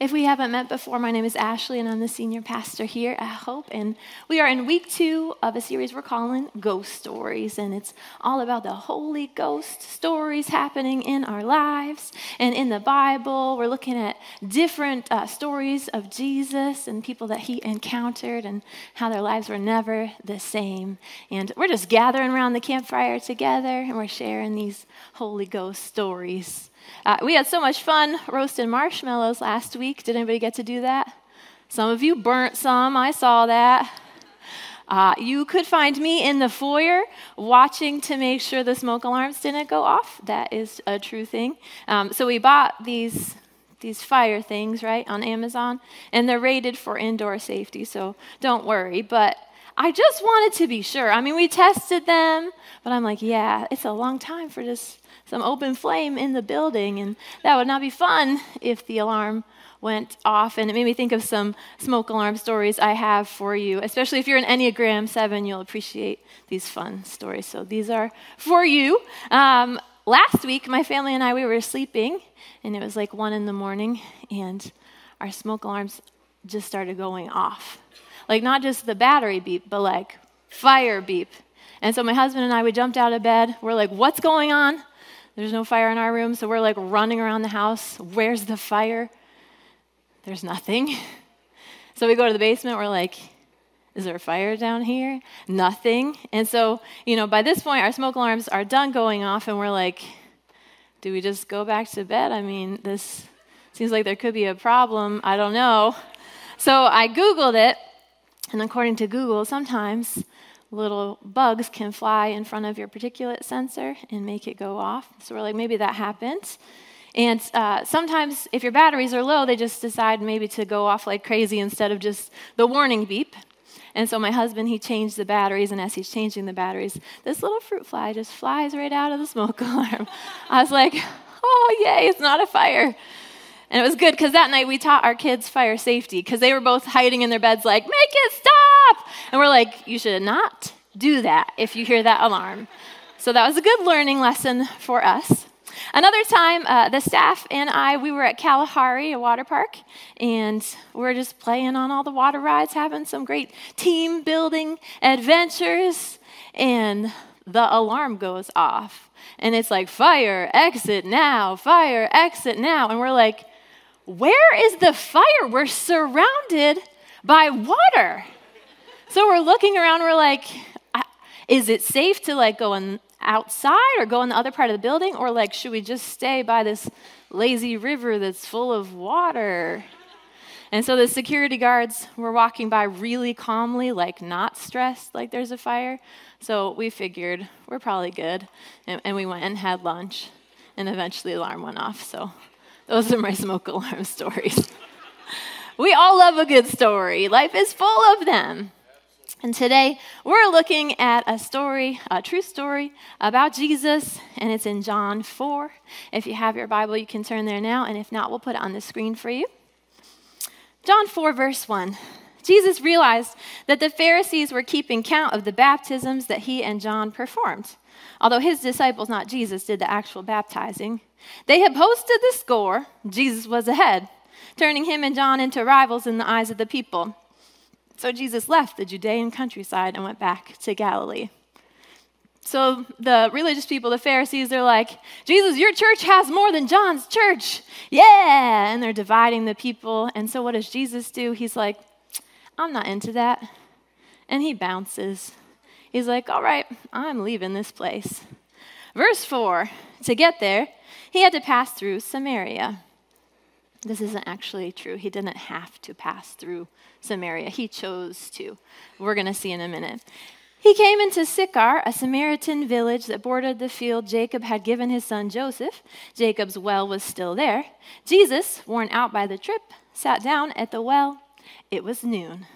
If we haven't met before, my name is Ashley, and I'm the senior pastor here at Hope. And we are in week two of a series we're calling Ghost Stories. And it's all about the Holy Ghost stories happening in our lives and in the Bible. We're looking at different uh, stories of Jesus and people that he encountered and how their lives were never the same. And we're just gathering around the campfire together and we're sharing these Holy Ghost stories. Uh, we had so much fun roasting marshmallows last week. Did anybody get to do that? Some of you burnt some. I saw that. Uh, you could find me in the foyer watching to make sure the smoke alarms didn't go off. That is a true thing. Um, so we bought these these fire things right on Amazon, and they're rated for indoor safety. So don't worry. But I just wanted to be sure. I mean, we tested them, but I'm like, yeah, it's a long time for just some open flame in the building, and that would not be fun if the alarm went off. And it made me think of some smoke alarm stories I have for you, especially if you're an Enneagram 7, you'll appreciate these fun stories. So these are for you. Um, last week, my family and I, we were sleeping, and it was like 1 in the morning, and our smoke alarms just started going off. Like, not just the battery beep, but like fire beep. And so my husband and I, we jumped out of bed. We're like, what's going on? There's no fire in our room, so we're like running around the house. Where's the fire? There's nothing. So we go to the basement. We're like, is there a fire down here? Nothing. And so, you know, by this point, our smoke alarms are done going off, and we're like, do we just go back to bed? I mean, this seems like there could be a problem. I don't know. So I Googled it, and according to Google, sometimes little bugs can fly in front of your particulate sensor and make it go off. So we're like, maybe that happens. And uh, sometimes, if your batteries are low, they just decide maybe to go off like crazy instead of just the warning beep. And so my husband, he changed the batteries, and as he's changing the batteries, this little fruit fly just flies right out of the smoke alarm. I was like, oh, yay, it's not a fire. And it was good because that night we taught our kids fire safety because they were both hiding in their beds, like, make it stop. And we're like, you should not do that if you hear that alarm. So that was a good learning lesson for us. Another time, uh, the staff and I, we were at Kalahari, a water park, and we are just playing on all the water rides, having some great team building adventures. And the alarm goes off. And it's like, fire, exit now, fire, exit now. And we're like, where is the fire? We're surrounded by water. So we're looking around, we're like, is it safe to like go in outside or go in the other part of the building? Or like, should we just stay by this lazy river that's full of water? And so the security guards were walking by really calmly, like not stressed, like there's a fire. So we figured we're probably good. And, and we went and had lunch. And eventually the alarm went off. So those are my smoke alarm stories. we all love a good story. Life is full of them. And today we're looking at a story, a true story about Jesus, and it's in John 4. If you have your Bible, you can turn there now, and if not, we'll put it on the screen for you. John 4, verse 1. Jesus realized that the Pharisees were keeping count of the baptisms that he and John performed. Although his disciples, not Jesus, did the actual baptizing, they had posted the score. Jesus was ahead, turning him and John into rivals in the eyes of the people. So Jesus left the Judean countryside and went back to Galilee. So the religious people, the Pharisees, they're like, Jesus, your church has more than John's church. Yeah. And they're dividing the people. And so what does Jesus do? He's like, I'm not into that. And he bounces. He's like, All right, I'm leaving this place. Verse 4 To get there, he had to pass through Samaria. This isn't actually true. He didn't have to pass through Samaria, he chose to. We're going to see in a minute. He came into Sychar, a Samaritan village that bordered the field Jacob had given his son Joseph. Jacob's well was still there. Jesus, worn out by the trip, sat down at the well. It was noon.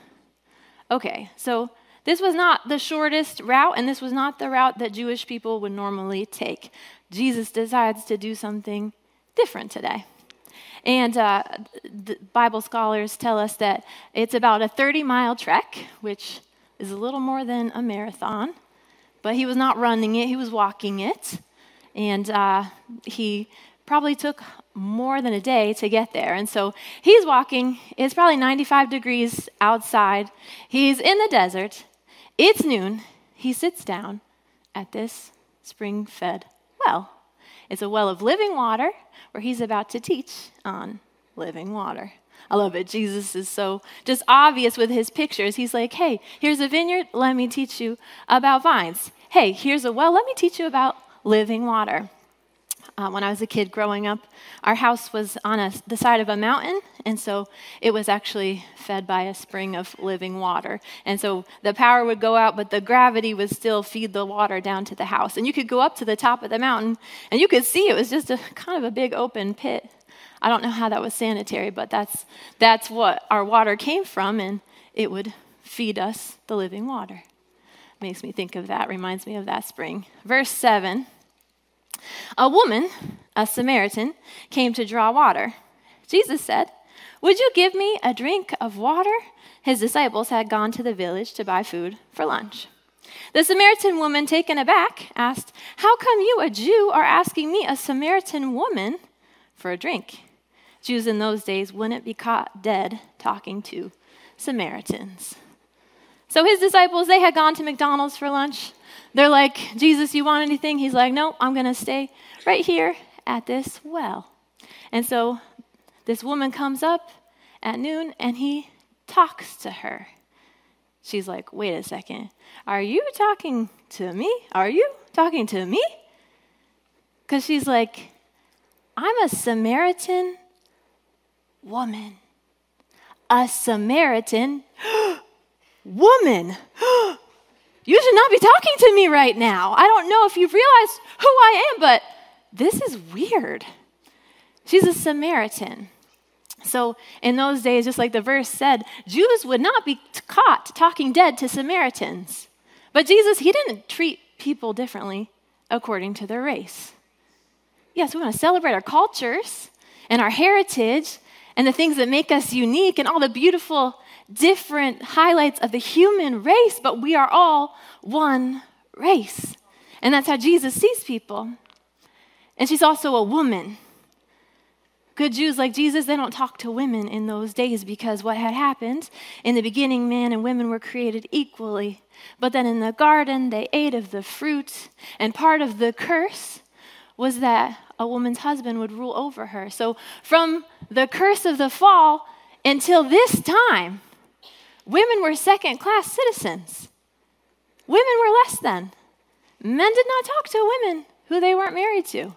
Okay, so this was not the shortest route, and this was not the route that Jewish people would normally take. Jesus decides to do something different today. And uh, Bible scholars tell us that it's about a 30 mile trek, which is a little more than a marathon. But he was not running it, he was walking it. And uh, he probably took more than a day to get there. And so he's walking, it's probably 95 degrees outside. He's in the desert. It's noon. He sits down at this spring fed well. It's a well of living water where he's about to teach on living water. I love it. Jesus is so just obvious with his pictures. He's like, hey, here's a vineyard. Let me teach you about vines. Hey, here's a well. Let me teach you about living water. Uh, when I was a kid growing up, our house was on a, the side of a mountain, and so it was actually fed by a spring of living water. And so the power would go out, but the gravity would still feed the water down to the house. And you could go up to the top of the mountain, and you could see it was just a kind of a big open pit. I don't know how that was sanitary, but that's, that's what our water came from, and it would feed us the living water. Makes me think of that, reminds me of that spring. Verse 7 a woman, a Samaritan, came to draw water. Jesus said, Would you give me a drink of water? His disciples had gone to the village to buy food for lunch. The Samaritan woman, taken aback, asked, How come you, a Jew, are asking me, a Samaritan woman, for a drink? Jews in those days wouldn't be caught dead talking to Samaritans. So his disciples, they had gone to McDonald's for lunch. They're like, Jesus, you want anything? He's like, no, I'm going to stay right here at this well. And so this woman comes up at noon and he talks to her. She's like, wait a second. Are you talking to me? Are you talking to me? Because she's like, I'm a Samaritan woman. A Samaritan woman. Should not be talking to me right now. I don't know if you've realized who I am, but this is weird. She's a Samaritan. So, in those days, just like the verse said, Jews would not be caught talking dead to Samaritans. But Jesus, he didn't treat people differently according to their race. Yes, we want to celebrate our cultures and our heritage and the things that make us unique and all the beautiful different highlights of the human race, but we are all one race. And that's how Jesus sees people. And she's also a woman. Good Jews like Jesus, they don't talk to women in those days because what had happened in the beginning, man and women were created equally. But then in the garden, they ate of the fruit. And part of the curse was that a woman's husband would rule over her. So from the curse of the fall until this time, Women were second class citizens. Women were less than. Men did not talk to women who they weren't married to.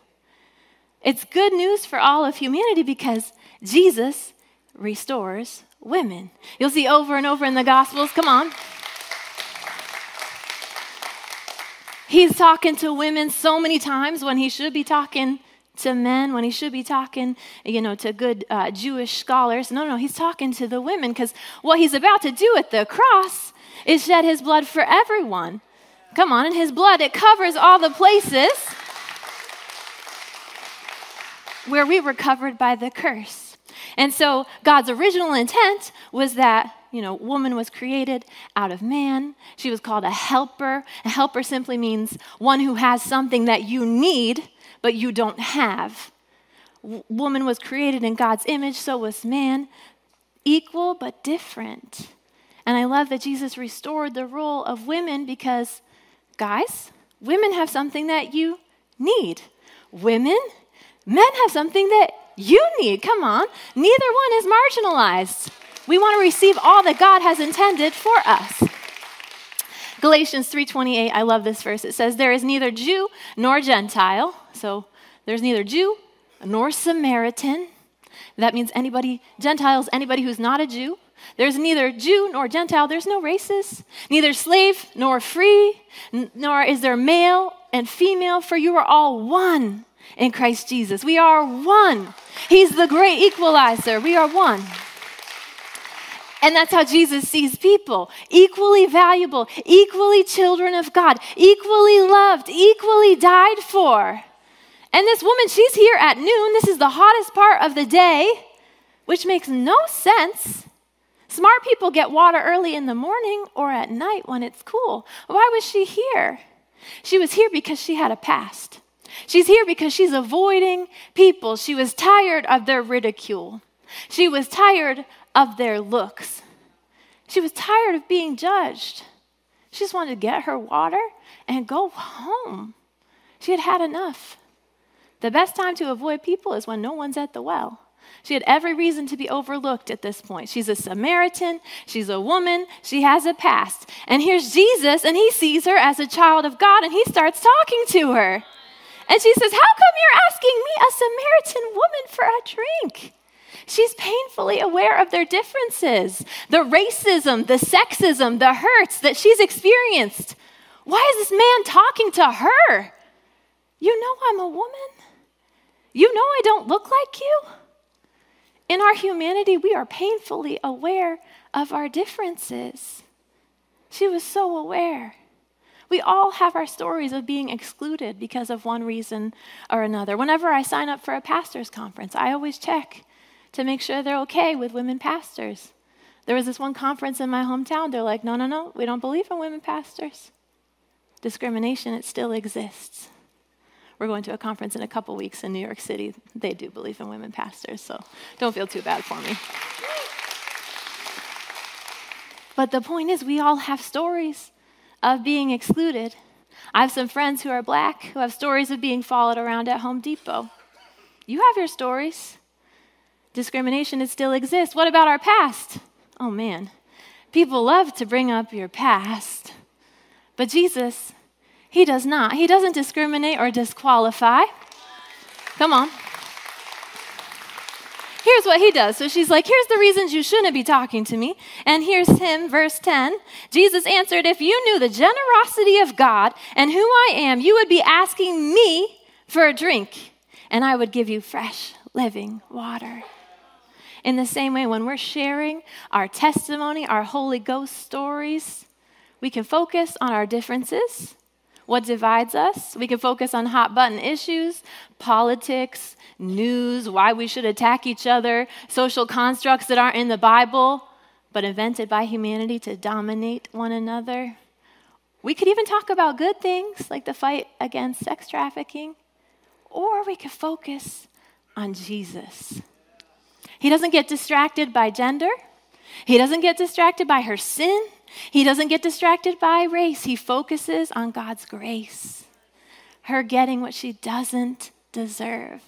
It's good news for all of humanity because Jesus restores women. You'll see over and over in the Gospels. Come on. He's talking to women so many times when he should be talking to men when he should be talking, you know, to good uh, Jewish scholars. No, no, he's talking to the women because what he's about to do at the cross is shed his blood for everyone. Come on, in his blood, it covers all the places where we were covered by the curse. And so God's original intent was that you know, woman was created out of man. She was called a helper. A helper simply means one who has something that you need but you don't have. Woman was created in God's image, so was man, equal but different. And I love that Jesus restored the role of women because, guys, women have something that you need. Women, men have something that you need. Come on. Neither one is marginalized. We want to receive all that God has intended for us. Galatians 3:28, I love this verse. It says there is neither Jew nor Gentile, so there's neither Jew nor Samaritan. That means anybody Gentiles, anybody who's not a Jew. There's neither Jew nor Gentile, there's no races, neither slave nor free, nor is there male and female, for you are all one in Christ Jesus. We are one. He's the great equalizer. We are one. And that's how Jesus sees people equally valuable, equally children of God, equally loved, equally died for. And this woman, she's here at noon. This is the hottest part of the day, which makes no sense. Smart people get water early in the morning or at night when it's cool. Why was she here? She was here because she had a past. She's here because she's avoiding people. She was tired of their ridicule. She was tired of their looks. She was tired of being judged. She just wanted to get her water and go home. She had had enough. The best time to avoid people is when no one's at the well. She had every reason to be overlooked at this point. She's a Samaritan, she's a woman, she has a past. And here's Jesus, and he sees her as a child of God, and he starts talking to her. And she says, How come you're asking me, a Samaritan woman, for a drink? She's painfully aware of their differences, the racism, the sexism, the hurts that she's experienced. Why is this man talking to her? You know I'm a woman. You know I don't look like you. In our humanity, we are painfully aware of our differences. She was so aware. We all have our stories of being excluded because of one reason or another. Whenever I sign up for a pastor's conference, I always check to make sure they're okay with women pastors. There was this one conference in my hometown. They're like, no, no, no, we don't believe in women pastors. Discrimination, it still exists. We're going to a conference in a couple weeks in New York City. They do believe in women pastors, so don't feel too bad for me. But the point is, we all have stories of being excluded. I have some friends who are black who have stories of being followed around at Home Depot. You have your stories. Discrimination, it still exists. What about our past? Oh man, people love to bring up your past. But Jesus, He does not. He doesn't discriminate or disqualify. Come on. Here's what he does. So she's like, Here's the reasons you shouldn't be talking to me. And here's him, verse 10. Jesus answered, If you knew the generosity of God and who I am, you would be asking me for a drink, and I would give you fresh, living water. In the same way, when we're sharing our testimony, our Holy Ghost stories, we can focus on our differences, what divides us. We can focus on hot button issues, politics, news, why we should attack each other, social constructs that aren't in the Bible, but invented by humanity to dominate one another. We could even talk about good things like the fight against sex trafficking, or we could focus on Jesus. He doesn't get distracted by gender. He doesn't get distracted by her sin. He doesn't get distracted by race. He focuses on God's grace, her getting what she doesn't deserve.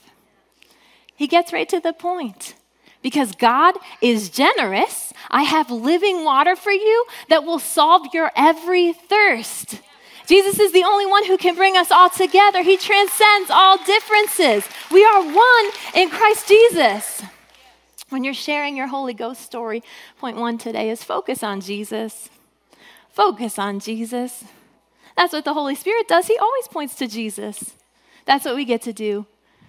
He gets right to the point. Because God is generous, I have living water for you that will solve your every thirst. Jesus is the only one who can bring us all together. He transcends all differences. We are one in Christ Jesus. When you're sharing your Holy Ghost story, point one today is focus on Jesus. Focus on Jesus. That's what the Holy Spirit does. He always points to Jesus. That's what we get to do.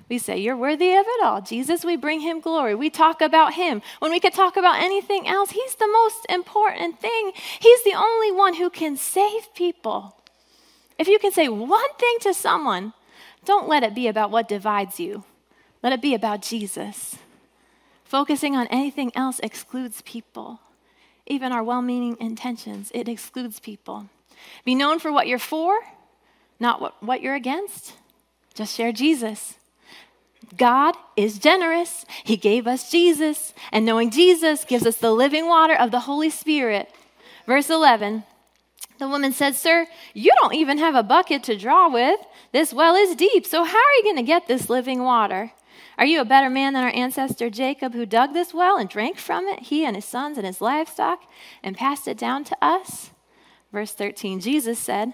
We say, You're worthy of it all. Jesus, we bring him glory. We talk about him. When we could talk about anything else, he's the most important thing. He's the only one who can save people. If you can say one thing to someone, don't let it be about what divides you, let it be about Jesus. Focusing on anything else excludes people. Even our well meaning intentions, it excludes people. Be known for what you're for, not what, what you're against. Just share Jesus. God is generous. He gave us Jesus, and knowing Jesus gives us the living water of the Holy Spirit. Verse 11 The woman said, Sir, you don't even have a bucket to draw with. This well is deep, so how are you going to get this living water? Are you a better man than our ancestor Jacob, who dug this well and drank from it, he and his sons and his livestock, and passed it down to us? Verse 13 Jesus said,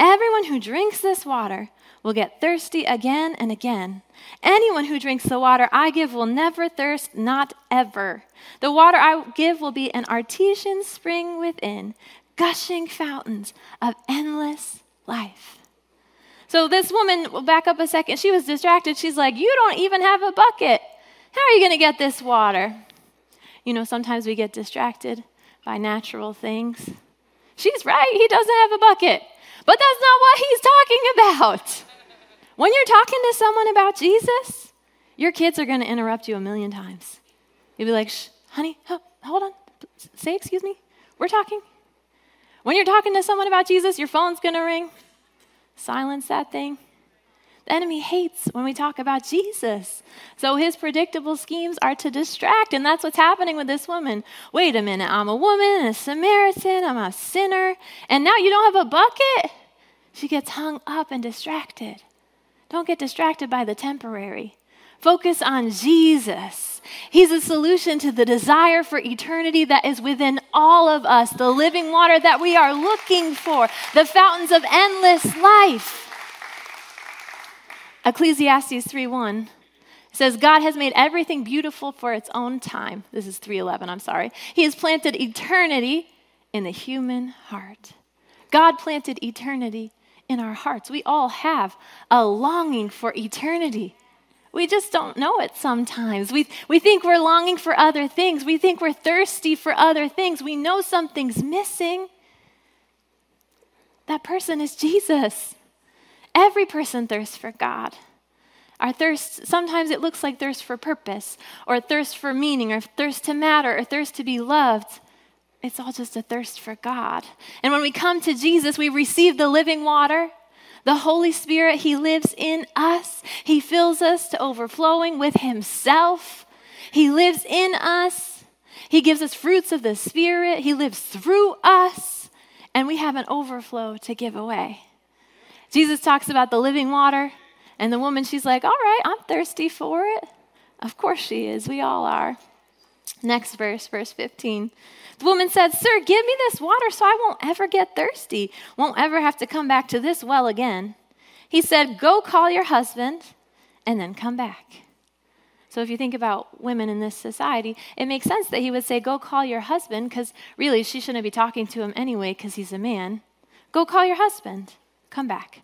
Everyone who drinks this water will get thirsty again and again. Anyone who drinks the water I give will never thirst, not ever. The water I give will be an artesian spring within, gushing fountains of endless life. So this woman, back up a second, she was distracted. She's like, You don't even have a bucket. How are you going to get this water? You know, sometimes we get distracted by natural things. She's right, he doesn't have a bucket. But that's not what he's talking about. When you're talking to someone about Jesus, your kids are going to interrupt you a million times. You'll be like, Shh, honey, hold on. Say, excuse me. We're talking. When you're talking to someone about Jesus, your phone's going to ring. Silence that thing. The enemy hates when we talk about Jesus. So his predictable schemes are to distract, and that's what's happening with this woman. Wait a minute, I'm a woman, a Samaritan, I'm a sinner, and now you don't have a bucket? She gets hung up and distracted. Don't get distracted by the temporary. Focus on Jesus. He's a solution to the desire for eternity that is within all of us, the living water that we are looking for, the fountains of endless life. Ecclesiastes 3:1 says God has made everything beautiful for its own time. This is 3:11, I'm sorry. He has planted eternity in the human heart. God planted eternity in our hearts. We all have a longing for eternity. We just don't know it sometimes. We, we think we're longing for other things. We think we're thirsty for other things. We know something's missing. That person is Jesus. Every person thirsts for God. Our thirst, sometimes it looks like thirst for purpose, or thirst for meaning, or thirst to matter, or thirst to be loved. It's all just a thirst for God. And when we come to Jesus, we receive the living water. The Holy Spirit, He lives in us. He fills us to overflowing with Himself. He lives in us. He gives us fruits of the Spirit. He lives through us. And we have an overflow to give away. Jesus talks about the living water. And the woman, she's like, All right, I'm thirsty for it. Of course she is. We all are. Next verse, verse 15. The woman said, Sir, give me this water so I won't ever get thirsty, won't ever have to come back to this well again. He said, Go call your husband and then come back. So if you think about women in this society, it makes sense that he would say, Go call your husband, because really she shouldn't be talking to him anyway because he's a man. Go call your husband. Come back.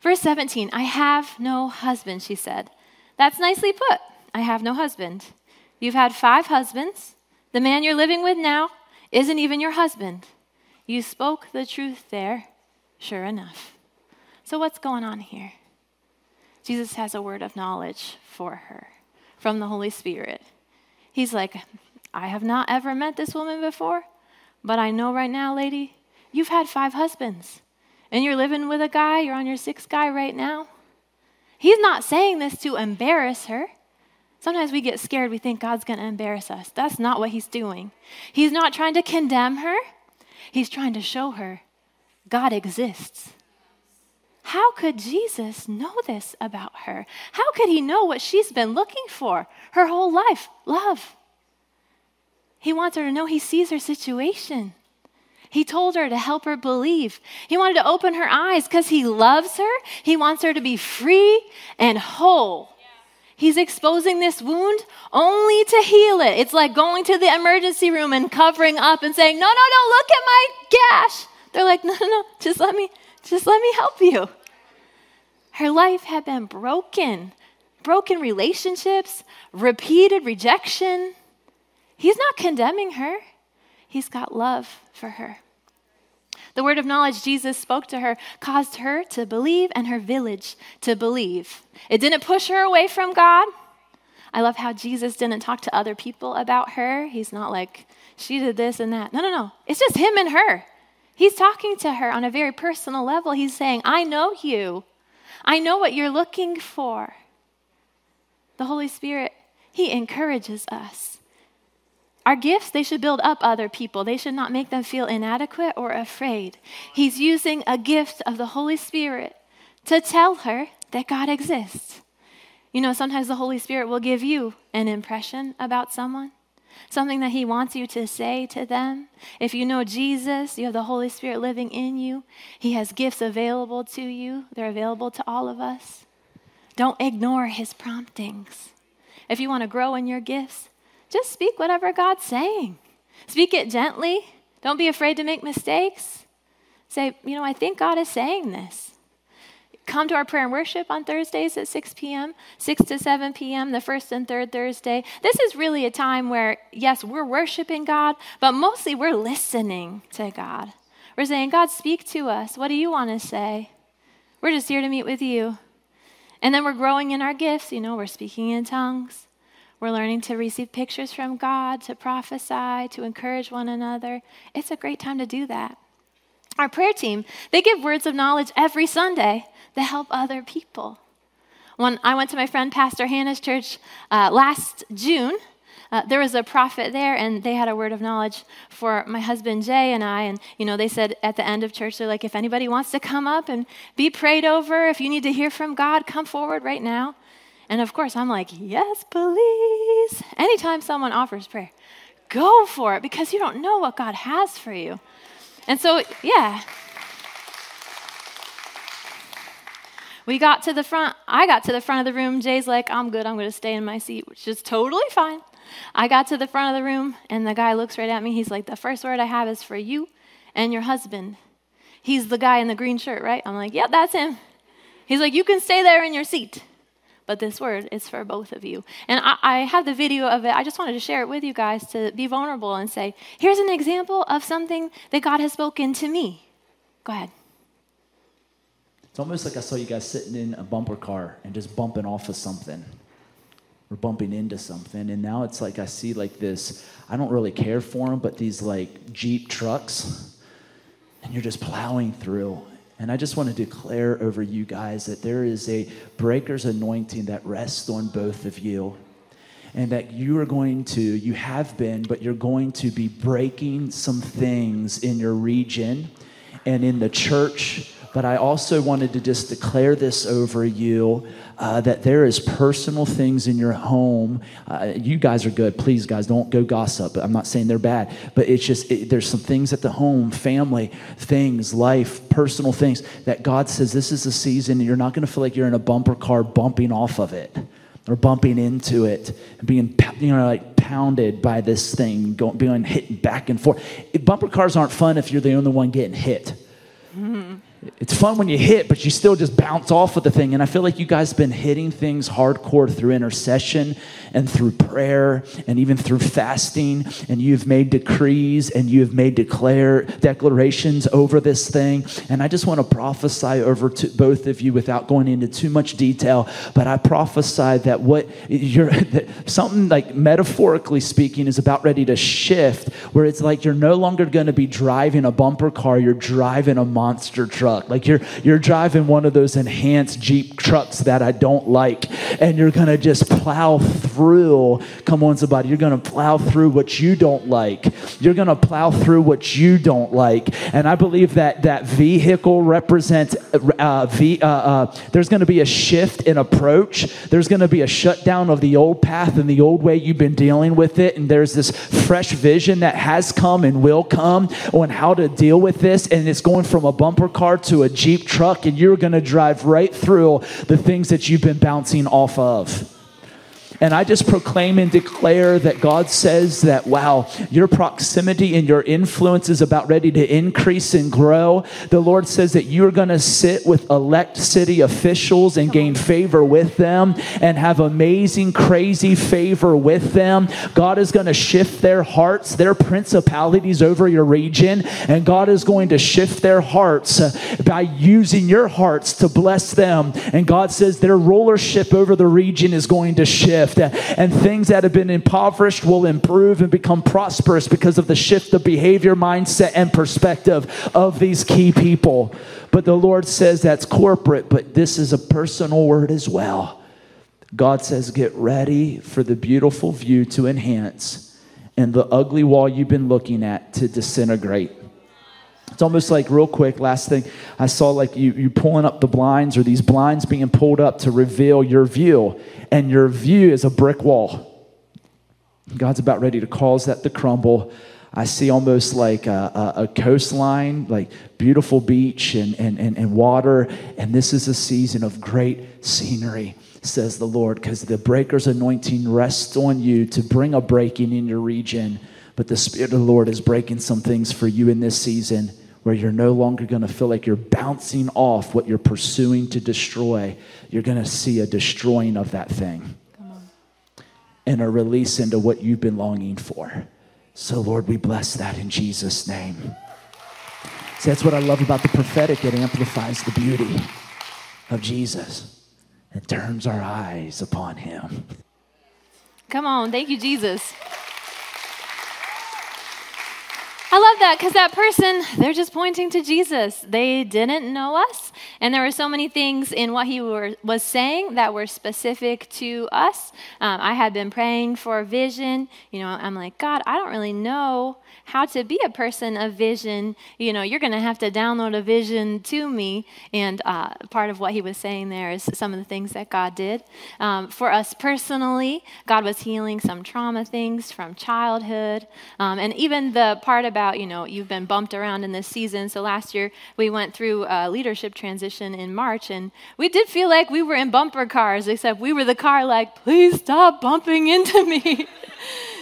Verse 17 I have no husband, she said. That's nicely put. I have no husband. You've had five husbands. The man you're living with now isn't even your husband. You spoke the truth there, sure enough. So, what's going on here? Jesus has a word of knowledge for her from the Holy Spirit. He's like, I have not ever met this woman before, but I know right now, lady, you've had five husbands and you're living with a guy, you're on your sixth guy right now. He's not saying this to embarrass her. Sometimes we get scared, we think God's going to embarrass us. That's not what he's doing. He's not trying to condemn her, he's trying to show her God exists. How could Jesus know this about her? How could he know what she's been looking for her whole life? Love. He wants her to know he sees her situation. He told her to help her believe. He wanted to open her eyes because he loves her. He wants her to be free and whole. He's exposing this wound only to heal it. It's like going to the emergency room and covering up and saying, "No, no, no, look at my gash." They're like, "No, no, no, just let me just let me help you." Her life had been broken. Broken relationships, repeated rejection. He's not condemning her. He's got love for her. The word of knowledge Jesus spoke to her caused her to believe and her village to believe. It didn't push her away from God. I love how Jesus didn't talk to other people about her. He's not like, she did this and that. No, no, no. It's just him and her. He's talking to her on a very personal level. He's saying, I know you. I know what you're looking for. The Holy Spirit, He encourages us. Our gifts, they should build up other people. They should not make them feel inadequate or afraid. He's using a gift of the Holy Spirit to tell her that God exists. You know, sometimes the Holy Spirit will give you an impression about someone, something that He wants you to say to them. If you know Jesus, you have the Holy Spirit living in you, He has gifts available to you, they're available to all of us. Don't ignore His promptings. If you want to grow in your gifts, just speak whatever God's saying. Speak it gently. Don't be afraid to make mistakes. Say, you know, I think God is saying this. Come to our prayer and worship on Thursdays at 6 p.m., 6 to 7 p.m., the first and third Thursday. This is really a time where, yes, we're worshiping God, but mostly we're listening to God. We're saying, God, speak to us. What do you want to say? We're just here to meet with you. And then we're growing in our gifts. You know, we're speaking in tongues. We're learning to receive pictures from God, to prophesy, to encourage one another. It's a great time to do that. Our prayer team, they give words of knowledge every Sunday to help other people. When I went to my friend Pastor Hannah's church uh, last June, uh, there was a prophet there and they had a word of knowledge for my husband Jay and I. And, you know, they said at the end of church, they're like, if anybody wants to come up and be prayed over, if you need to hear from God, come forward right now. And of course, I'm like, yes, please. Anytime someone offers prayer, go for it because you don't know what God has for you. And so, yeah. We got to the front. I got to the front of the room. Jay's like, I'm good. I'm going to stay in my seat, which is totally fine. I got to the front of the room, and the guy looks right at me. He's like, The first word I have is for you and your husband. He's the guy in the green shirt, right? I'm like, Yep, that's him. He's like, You can stay there in your seat. But this word is for both of you. And I, I have the video of it. I just wanted to share it with you guys to be vulnerable and say, Here's an example of something that God has spoken to me. Go ahead. It's almost like I saw you guys sitting in a bumper car and just bumping off of something or bumping into something. And now it's like I see like this, I don't really care for them, but these like Jeep trucks, and you're just plowing through. And I just want to declare over you guys that there is a breaker's anointing that rests on both of you. And that you are going to, you have been, but you're going to be breaking some things in your region and in the church but I also wanted to just declare this over you uh, that there is personal things in your home. Uh, you guys are good. Please, guys, don't go gossip. I'm not saying they're bad, but it's just it, there's some things at the home, family things, life, personal things that God says this is a season. You're not going to feel like you're in a bumper car bumping off of it or bumping into it, and being you know like pounded by this thing, going, being hit back and forth. Bumper cars aren't fun if you're the only one getting hit. Mm-hmm it's fun when you hit, but you still just bounce off of the thing. And I feel like you guys have been hitting things hardcore through intercession and through prayer and even through fasting. And you've made decrees and you have made declare declarations over this thing. And I just want to prophesy over to both of you without going into too much detail. But I prophesy that what you're that something like metaphorically speaking is about ready to shift, where it's like you're no longer going to be driving a bumper car, you're driving a monster truck truck. Like you're you're driving one of those enhanced Jeep trucks that I don't like, and you're gonna just plow through. Come on, somebody, you're gonna plow through what you don't like. You're gonna plow through what you don't like. And I believe that that vehicle represents uh, v, uh, uh, there's gonna be a shift in approach. There's gonna be a shutdown of the old path and the old way you've been dealing with it. And there's this fresh vision that has come and will come on how to deal with this. And it's going from a bumper car to a Jeep truck and you're going to drive right through the things that you've been bouncing off of. And I just proclaim and declare that God says that, wow, your proximity and your influence is about ready to increase and grow. The Lord says that you're going to sit with elect city officials and gain favor with them and have amazing, crazy favor with them. God is going to shift their hearts, their principalities over your region, and God is going to shift their hearts by using your hearts to bless them. And God says their rulership over the region is going to shift shift, and things that have been impoverished will improve and become prosperous because of the shift of behavior, mindset, and perspective of these key people. But the Lord says that's corporate, but this is a personal word as well. God says, get ready for the beautiful view to enhance and the ugly wall you've been looking at to disintegrate. It's almost like real quick, last thing I saw like you you pulling up the blinds or these blinds being pulled up to reveal your view, and your view is a brick wall. God's about ready to cause that to crumble. I see almost like a, a, a, coastline, like beautiful beach and, and, and, and water. And this is a season of great scenery, says the Lord, because the breaker's anointing rests on you to bring a breaking in your region. But the Spirit of the Lord is breaking some things for you in this season where you're no longer going to feel like you're bouncing off what you're pursuing to destroy. You're going to see a destroying of that thing and a release into what you've been longing for. So, Lord, we bless that in Jesus' name. See, that's what I love about the prophetic. It amplifies the beauty of Jesus and turns our eyes upon him. Come on. Thank you, Jesus. I love that because that person, they're just pointing to Jesus. They didn't know us. And there were so many things in what he were, was saying that were specific to us. Um, I had been praying for vision. You know, I'm like, God, I don't really know how to be a person of vision. You know, you're going to have to download a vision to me. And uh, part of what he was saying there is some of the things that God did. Um, for us personally, God was healing some trauma things from childhood. Um, and even the part about, you know, you've been bumped around in this season. So last year we went through a leadership transition in March, and we did feel like we were in bumper cars, except we were the car like, please stop bumping into me.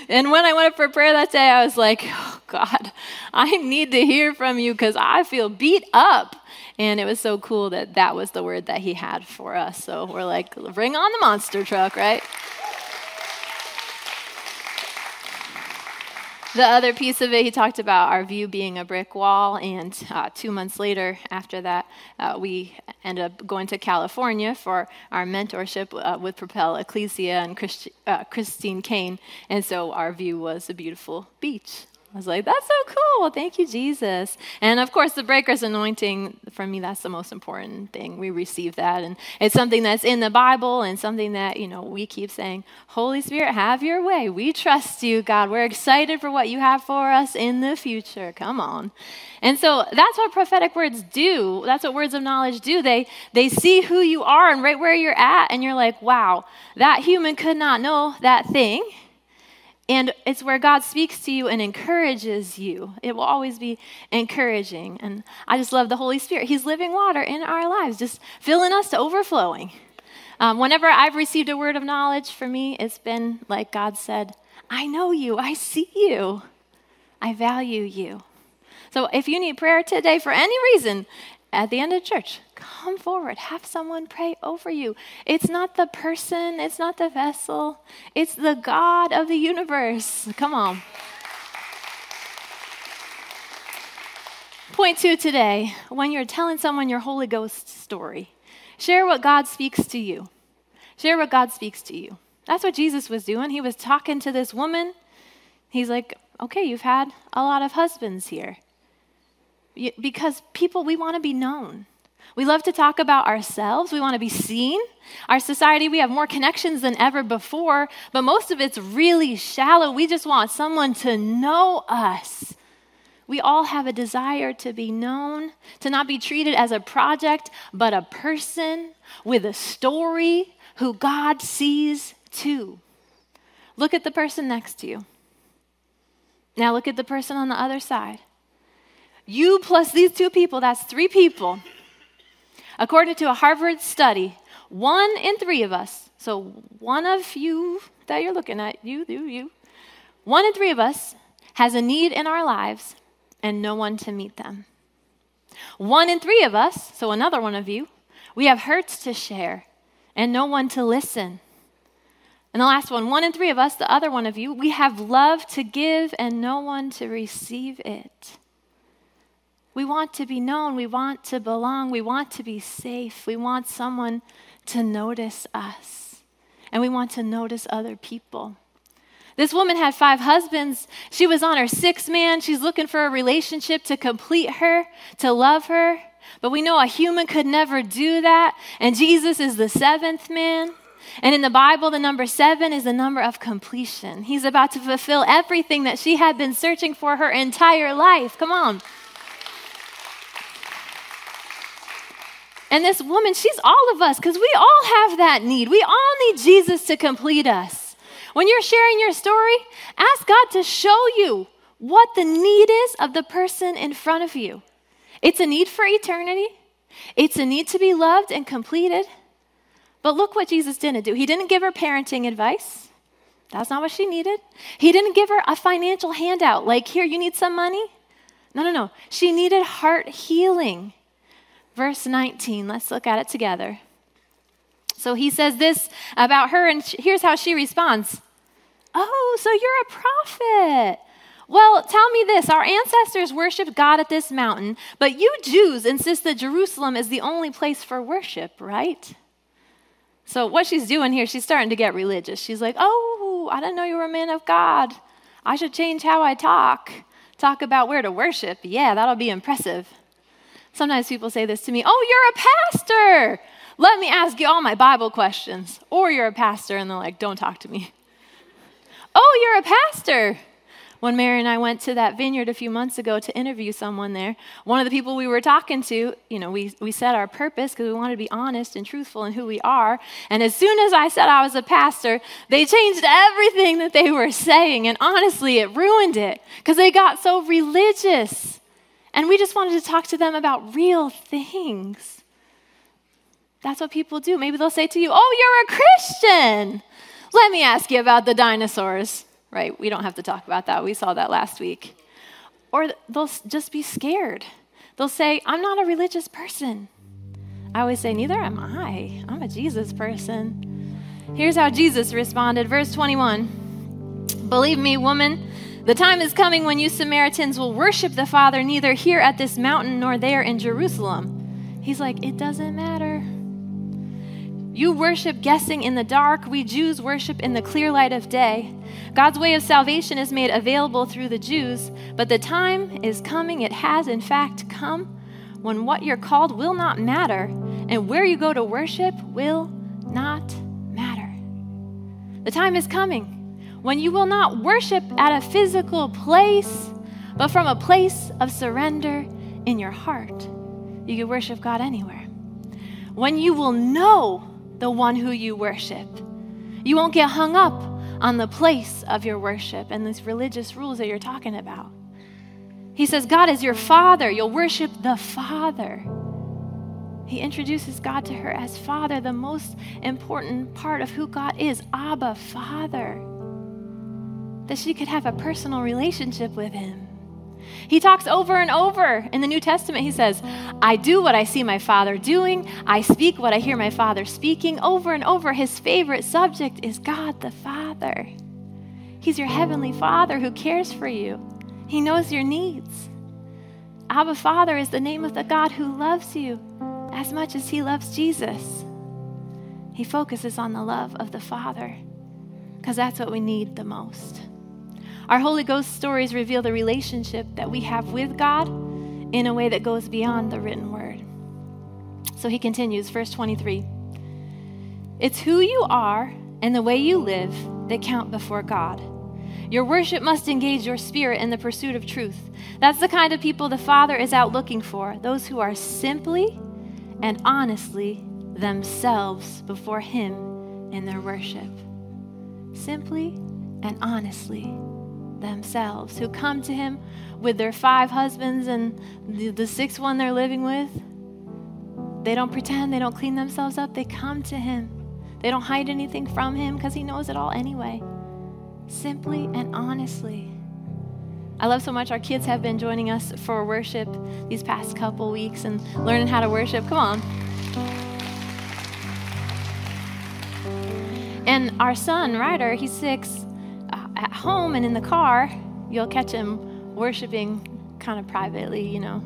And when I went up for prayer that day, I was like, oh, God, I need to hear from you because I feel beat up. And it was so cool that that was the word that he had for us. So we're like, bring on the monster truck, right? The other piece of it, he talked about our view being a brick wall. And uh, two months later, after that, uh, we ended up going to California for our mentorship uh, with Propel Ecclesia and Christi- uh, Christine Caine. And so our view was a beautiful beach. I was like, that's so cool. Thank you, Jesus. And of course, the breaker's anointing, for me, that's the most important thing. We receive that. And it's something that's in the Bible and something that, you know, we keep saying, Holy Spirit, have your way. We trust you, God. We're excited for what you have for us in the future. Come on. And so that's what prophetic words do. That's what words of knowledge do. They, they see who you are and right where you're at, and you're like, wow, that human could not know that thing and it's where God speaks to you and encourages you. It will always be encouraging. And I just love the Holy Spirit. He's living water in our lives, just filling us to overflowing. Um, whenever I've received a word of knowledge for me, it's been like God said, I know you, I see you, I value you. So if you need prayer today for any reason, at the end of church, come forward. Have someone pray over you. It's not the person, it's not the vessel, it's the God of the universe. Come on. Point two today when you're telling someone your Holy Ghost story, share what God speaks to you. Share what God speaks to you. That's what Jesus was doing. He was talking to this woman. He's like, okay, you've had a lot of husbands here because people, we want to be known. We love to talk about ourselves. We want to be seen. Our society, we have more connections than ever before, but most of it's really shallow. We just want someone to know us. We all have a desire to be known, to not be treated as a project, but a person with a story who God sees too. Look at the person next to you. Now look at the person on the other side. You plus these two people, that's three people. According to a Harvard study, one in three of us, so one of you that you're looking at, you, you, you, one in three of us has a need in our lives and no one to meet them. One in three of us, so another one of you, we have hurts to share and no one to listen. And the last one, one in three of us, the other one of you, we have love to give and no one to receive it. We want to be known. We want to belong. We want to be safe. We want someone to notice us. And we want to notice other people. This woman had five husbands. She was on her sixth man. She's looking for a relationship to complete her, to love her. But we know a human could never do that. And Jesus is the seventh man. And in the Bible, the number seven is the number of completion. He's about to fulfill everything that she had been searching for her entire life. Come on. And this woman, she's all of us because we all have that need. We all need Jesus to complete us. When you're sharing your story, ask God to show you what the need is of the person in front of you. It's a need for eternity, it's a need to be loved and completed. But look what Jesus didn't do. He didn't give her parenting advice. That's not what she needed. He didn't give her a financial handout like, here, you need some money. No, no, no. She needed heart healing verse 19. Let's look at it together. So he says this about her, and here's how she responds Oh, so you're a prophet. Well, tell me this our ancestors worshiped God at this mountain, but you Jews insist that Jerusalem is the only place for worship, right? So, what she's doing here, she's starting to get religious. She's like, Oh, I didn't know you were a man of God. I should change how I talk talk about where to worship. Yeah, that'll be impressive. Sometimes people say this to me Oh, you're a pastor. Let me ask you all my Bible questions. Or you're a pastor, and they're like, Don't talk to me. Oh, you're a pastor. When Mary and I went to that vineyard a few months ago to interview someone there, one of the people we were talking to, you know, we, we said our purpose because we wanted to be honest and truthful in who we are. And as soon as I said I was a pastor, they changed everything that they were saying. And honestly, it ruined it because they got so religious. And we just wanted to talk to them about real things. That's what people do. Maybe they'll say to you, Oh, you're a Christian. Let me ask you about the dinosaurs. Right? We don't have to talk about that. We saw that last week. Or they'll just be scared. They'll say, I'm not a religious person. I always say, Neither am I. I'm a Jesus person. Here's how Jesus responded. Verse 21 Believe me, woman, the time is coming when you Samaritans will worship the Father neither here at this mountain nor there in Jerusalem. He's like, It doesn't matter. You worship guessing in the dark. We Jews worship in the clear light of day. God's way of salvation is made available through the Jews, but the time is coming, it has in fact come, when what you're called will not matter, and where you go to worship will not matter. The time is coming when you will not worship at a physical place, but from a place of surrender in your heart. You can worship God anywhere. When you will know the one who you worship. You won't get hung up on the place of your worship and these religious rules that you're talking about. He says, God is your father. You'll worship the Father. He introduces God to her as Father, the most important part of who God is Abba, Father. That she could have a personal relationship with Him. He talks over and over in the New Testament. He says, I do what I see my Father doing, I speak what I hear my Father speaking. Over and over, his favorite subject is God the Father. He's your heavenly Father who cares for you, He knows your needs. Abba Father is the name of the God who loves you as much as He loves Jesus. He focuses on the love of the Father because that's what we need the most. Our Holy Ghost stories reveal the relationship that we have with God in a way that goes beyond the written word. So he continues, verse 23 It's who you are and the way you live that count before God. Your worship must engage your spirit in the pursuit of truth. That's the kind of people the Father is out looking for those who are simply and honestly themselves before Him in their worship. Simply and honestly themselves, who come to him with their five husbands and the, the sixth one they're living with. They don't pretend, they don't clean themselves up, they come to him. They don't hide anything from him because he knows it all anyway. Simply and honestly. I love so much our kids have been joining us for worship these past couple weeks and learning how to worship. Come on. And our son, Ryder, he's six at home and in the car, you'll catch him worshiping kind of privately, you know.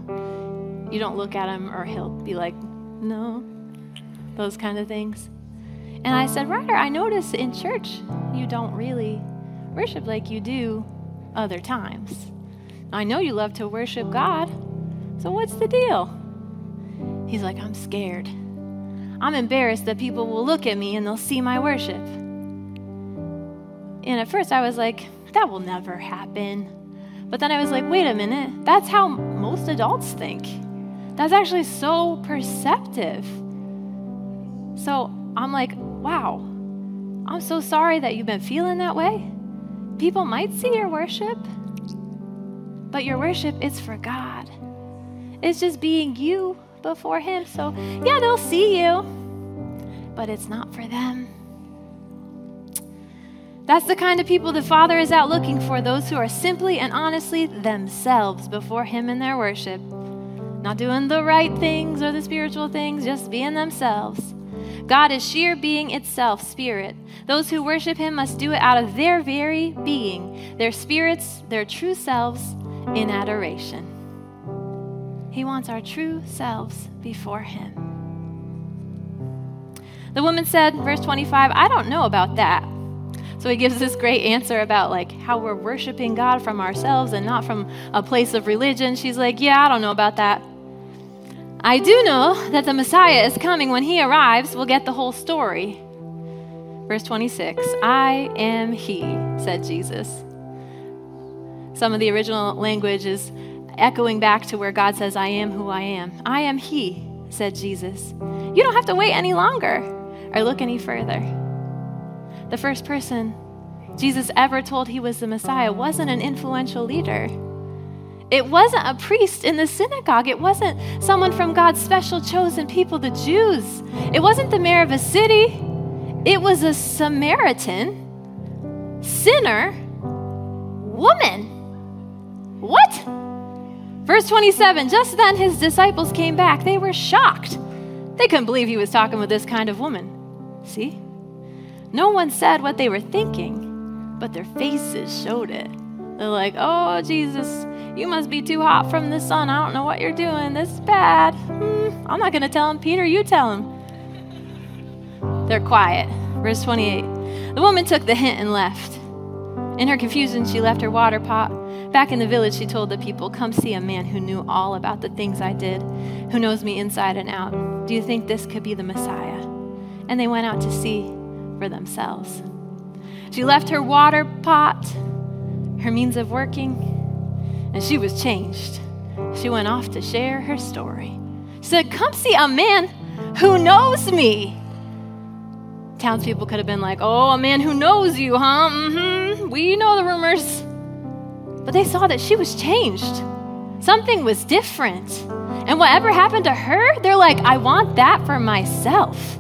You don't look at him or he'll be like, no, those kind of things. And I said, Ryder, I notice in church you don't really worship like you do other times. I know you love to worship God, so what's the deal? He's like, I'm scared. I'm embarrassed that people will look at me and they'll see my worship. And at first I was like, that will never happen. But then I was like, wait a minute, that's how most adults think. That's actually so perceptive. So I'm like, wow, I'm so sorry that you've been feeling that way. People might see your worship, but your worship is for God. It's just being you before Him. So, yeah, they'll see you, but it's not for them. That's the kind of people the Father is out looking for those who are simply and honestly themselves before Him in their worship. Not doing the right things or the spiritual things, just being themselves. God is sheer being itself, spirit. Those who worship Him must do it out of their very being, their spirits, their true selves in adoration. He wants our true selves before Him. The woman said, verse 25, I don't know about that. So he gives this great answer about like how we're worshiping God from ourselves and not from a place of religion. She's like, "Yeah, I don't know about that. I do know that the Messiah is coming. When he arrives, we'll get the whole story." Verse 26 I am he, said Jesus. Some of the original language is echoing back to where God says, I am who I am. I am he, said Jesus. You don't have to wait any longer or look any further. The first person Jesus ever told he was the Messiah wasn't an influential leader. It wasn't a priest in the synagogue. It wasn't someone from God's special chosen people, the Jews. It wasn't the mayor of a city. It was a Samaritan, sinner, woman. What? Verse 27 Just then his disciples came back. They were shocked. They couldn't believe he was talking with this kind of woman. See? No one said what they were thinking, but their faces showed it. They're like, oh, Jesus, you must be too hot from the sun. I don't know what you're doing. This is bad. Hmm, I'm not going to tell him. Peter, you tell him. They're quiet. Verse 28. The woman took the hint and left. In her confusion, she left her water pot. Back in the village, she told the people, Come see a man who knew all about the things I did, who knows me inside and out. Do you think this could be the Messiah? And they went out to see for themselves. She left her water pot, her means of working, and she was changed. She went off to share her story. She said, Come see a man who knows me. Townspeople could have been like, Oh, a man who knows you, huh? Mm-hmm. We know the rumors. But they saw that she was changed. Something was different. And whatever happened to her, they're like, I want that for myself.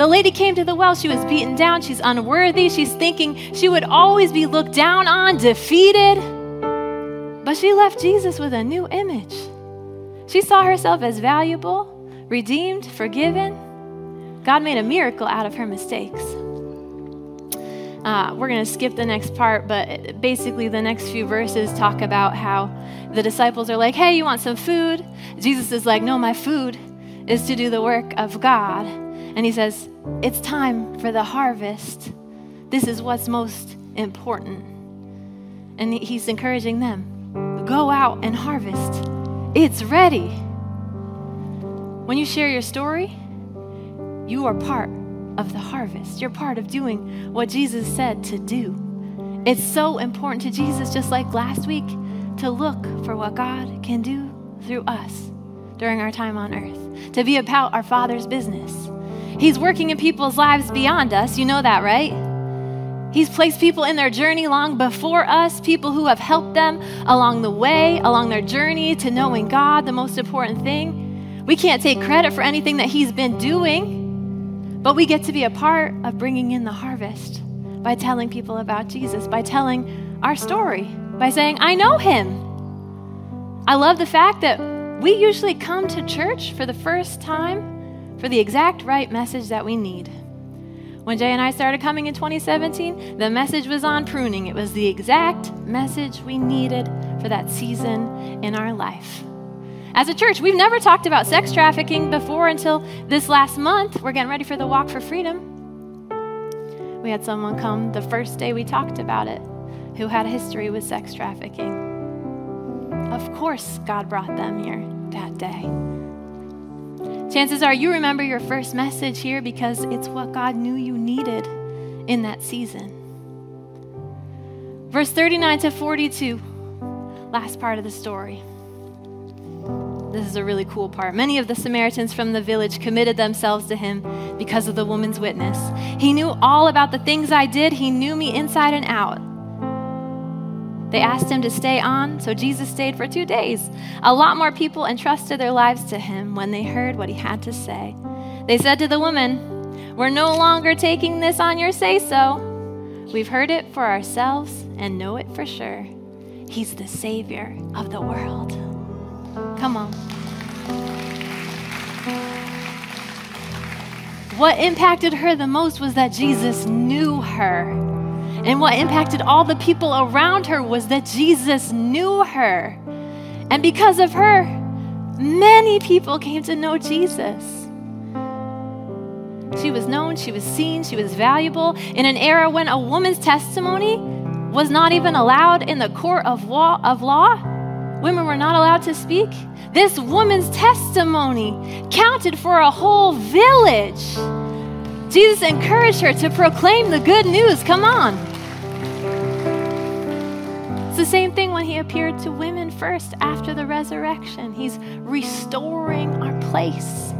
The lady came to the well. She was beaten down. She's unworthy. She's thinking she would always be looked down on, defeated. But she left Jesus with a new image. She saw herself as valuable, redeemed, forgiven. God made a miracle out of her mistakes. Uh, we're going to skip the next part, but basically, the next few verses talk about how the disciples are like, Hey, you want some food? Jesus is like, No, my food is to do the work of God. And he says, It's time for the harvest. This is what's most important. And he's encouraging them go out and harvest. It's ready. When you share your story, you are part of the harvest. You're part of doing what Jesus said to do. It's so important to Jesus, just like last week, to look for what God can do through us during our time on earth, to be about our Father's business. He's working in people's lives beyond us. You know that, right? He's placed people in their journey long before us, people who have helped them along the way, along their journey to knowing God, the most important thing. We can't take credit for anything that He's been doing. But we get to be a part of bringing in the harvest by telling people about Jesus, by telling our story, by saying, I know him. I love the fact that we usually come to church for the first time for the exact right message that we need. When Jay and I started coming in 2017, the message was on pruning. It was the exact message we needed for that season in our life. As a church, we've never talked about sex trafficking before until this last month. We're getting ready for the Walk for Freedom. We had someone come the first day we talked about it who had a history with sex trafficking. Of course, God brought them here that day. Chances are you remember your first message here because it's what God knew you needed in that season. Verse 39 to 42, last part of the story. This is a really cool part. Many of the Samaritans from the village committed themselves to him because of the woman's witness. He knew all about the things I did, he knew me inside and out. They asked him to stay on, so Jesus stayed for two days. A lot more people entrusted their lives to him when they heard what he had to say. They said to the woman, We're no longer taking this on your say so. We've heard it for ourselves and know it for sure. He's the Savior of the world. Come on. What impacted her the most was that Jesus knew her. And what impacted all the people around her was that Jesus knew her. And because of her, many people came to know Jesus. She was known, she was seen, she was valuable in an era when a woman's testimony was not even allowed in the court of law. Of law. Women were not allowed to speak. This woman's testimony counted for a whole village. Jesus encouraged her to proclaim the good news. Come on. The same thing when he appeared to women first after the resurrection. He's restoring our place.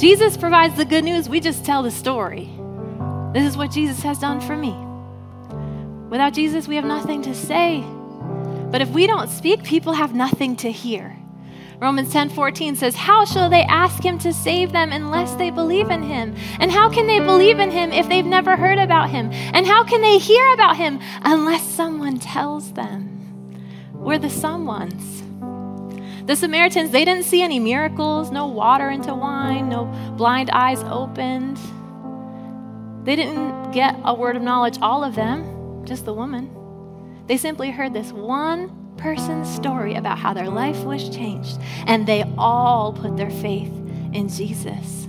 Jesus provides the good news, we just tell the story. This is what Jesus has done for me. Without Jesus, we have nothing to say. But if we don't speak, people have nothing to hear. Romans 10:14 says, "How shall they ask him to save them unless they believe in him? And how can they believe in him if they've never heard about him? And how can they hear about him unless someone tells them?" We're the someones. The Samaritans, they didn't see any miracles, no water into wine, no blind eyes opened. They didn't get a word of knowledge, all of them, just the woman. They simply heard this one person's story about how their life was changed, and they all put their faith in Jesus.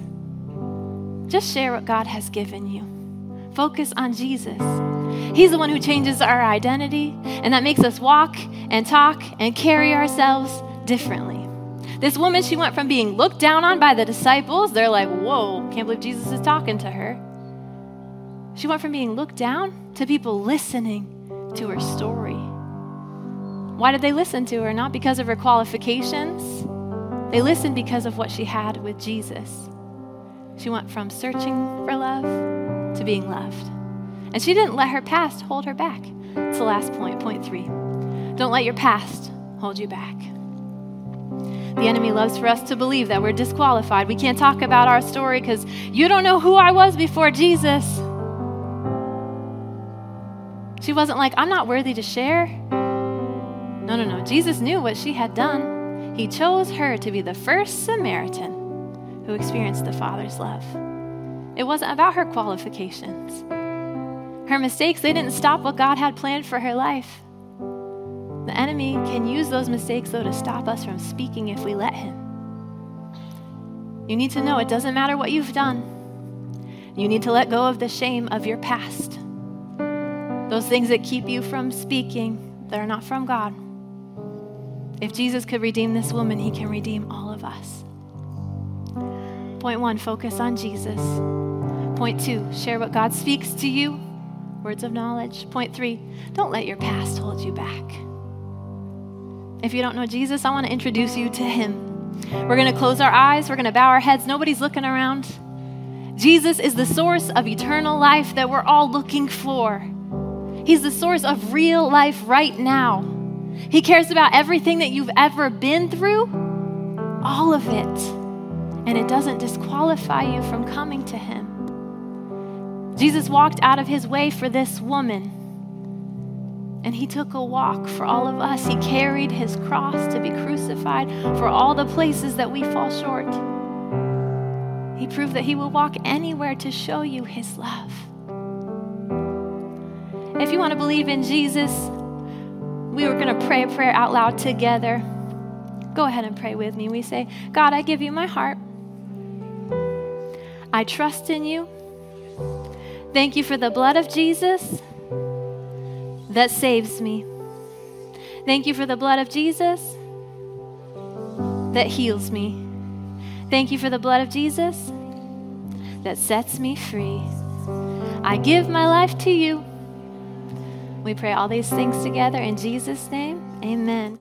Just share what God has given you. Focus on Jesus. He's the one who changes our identity, and that makes us walk and talk and carry ourselves differently. This woman, she went from being looked down on by the disciples, they're like, whoa, can't believe Jesus is talking to her. She went from being looked down to people listening to her story. Why did they listen to her? Not because of her qualifications. They listened because of what she had with Jesus. She went from searching for love to being loved. And she didn't let her past hold her back. It's the last point, point three. Don't let your past hold you back. The enemy loves for us to believe that we're disqualified. We can't talk about our story because you don't know who I was before Jesus. She wasn't like, I'm not worthy to share. No, no, no. Jesus knew what she had done. He chose her to be the first Samaritan who experienced the Father's love. It wasn't about her qualifications. Her mistakes, they didn't stop what God had planned for her life. The enemy can use those mistakes, though, to stop us from speaking if we let him. You need to know it doesn't matter what you've done. You need to let go of the shame of your past. Those things that keep you from speaking, they're not from God. If Jesus could redeem this woman, he can redeem all of us. Point one, focus on Jesus. Point two, share what God speaks to you, words of knowledge. Point three, don't let your past hold you back. If you don't know Jesus, I want to introduce you to him. We're going to close our eyes, we're going to bow our heads. Nobody's looking around. Jesus is the source of eternal life that we're all looking for. He's the source of real life right now. He cares about everything that you've ever been through, all of it. And it doesn't disqualify you from coming to Him. Jesus walked out of His way for this woman and he took a walk for all of us. He carried his cross to be crucified for all the places that we fall short. He proved that he will walk anywhere to show you his love. If you want to believe in Jesus, we were going to pray a prayer out loud together. Go ahead and pray with me. We say, God, I give you my heart. I trust in you. Thank you for the blood of Jesus that saves me. Thank you for the blood of Jesus that heals me. Thank you for the blood of Jesus that sets me free. I give my life to you. We pray all these things together in Jesus' name. Amen.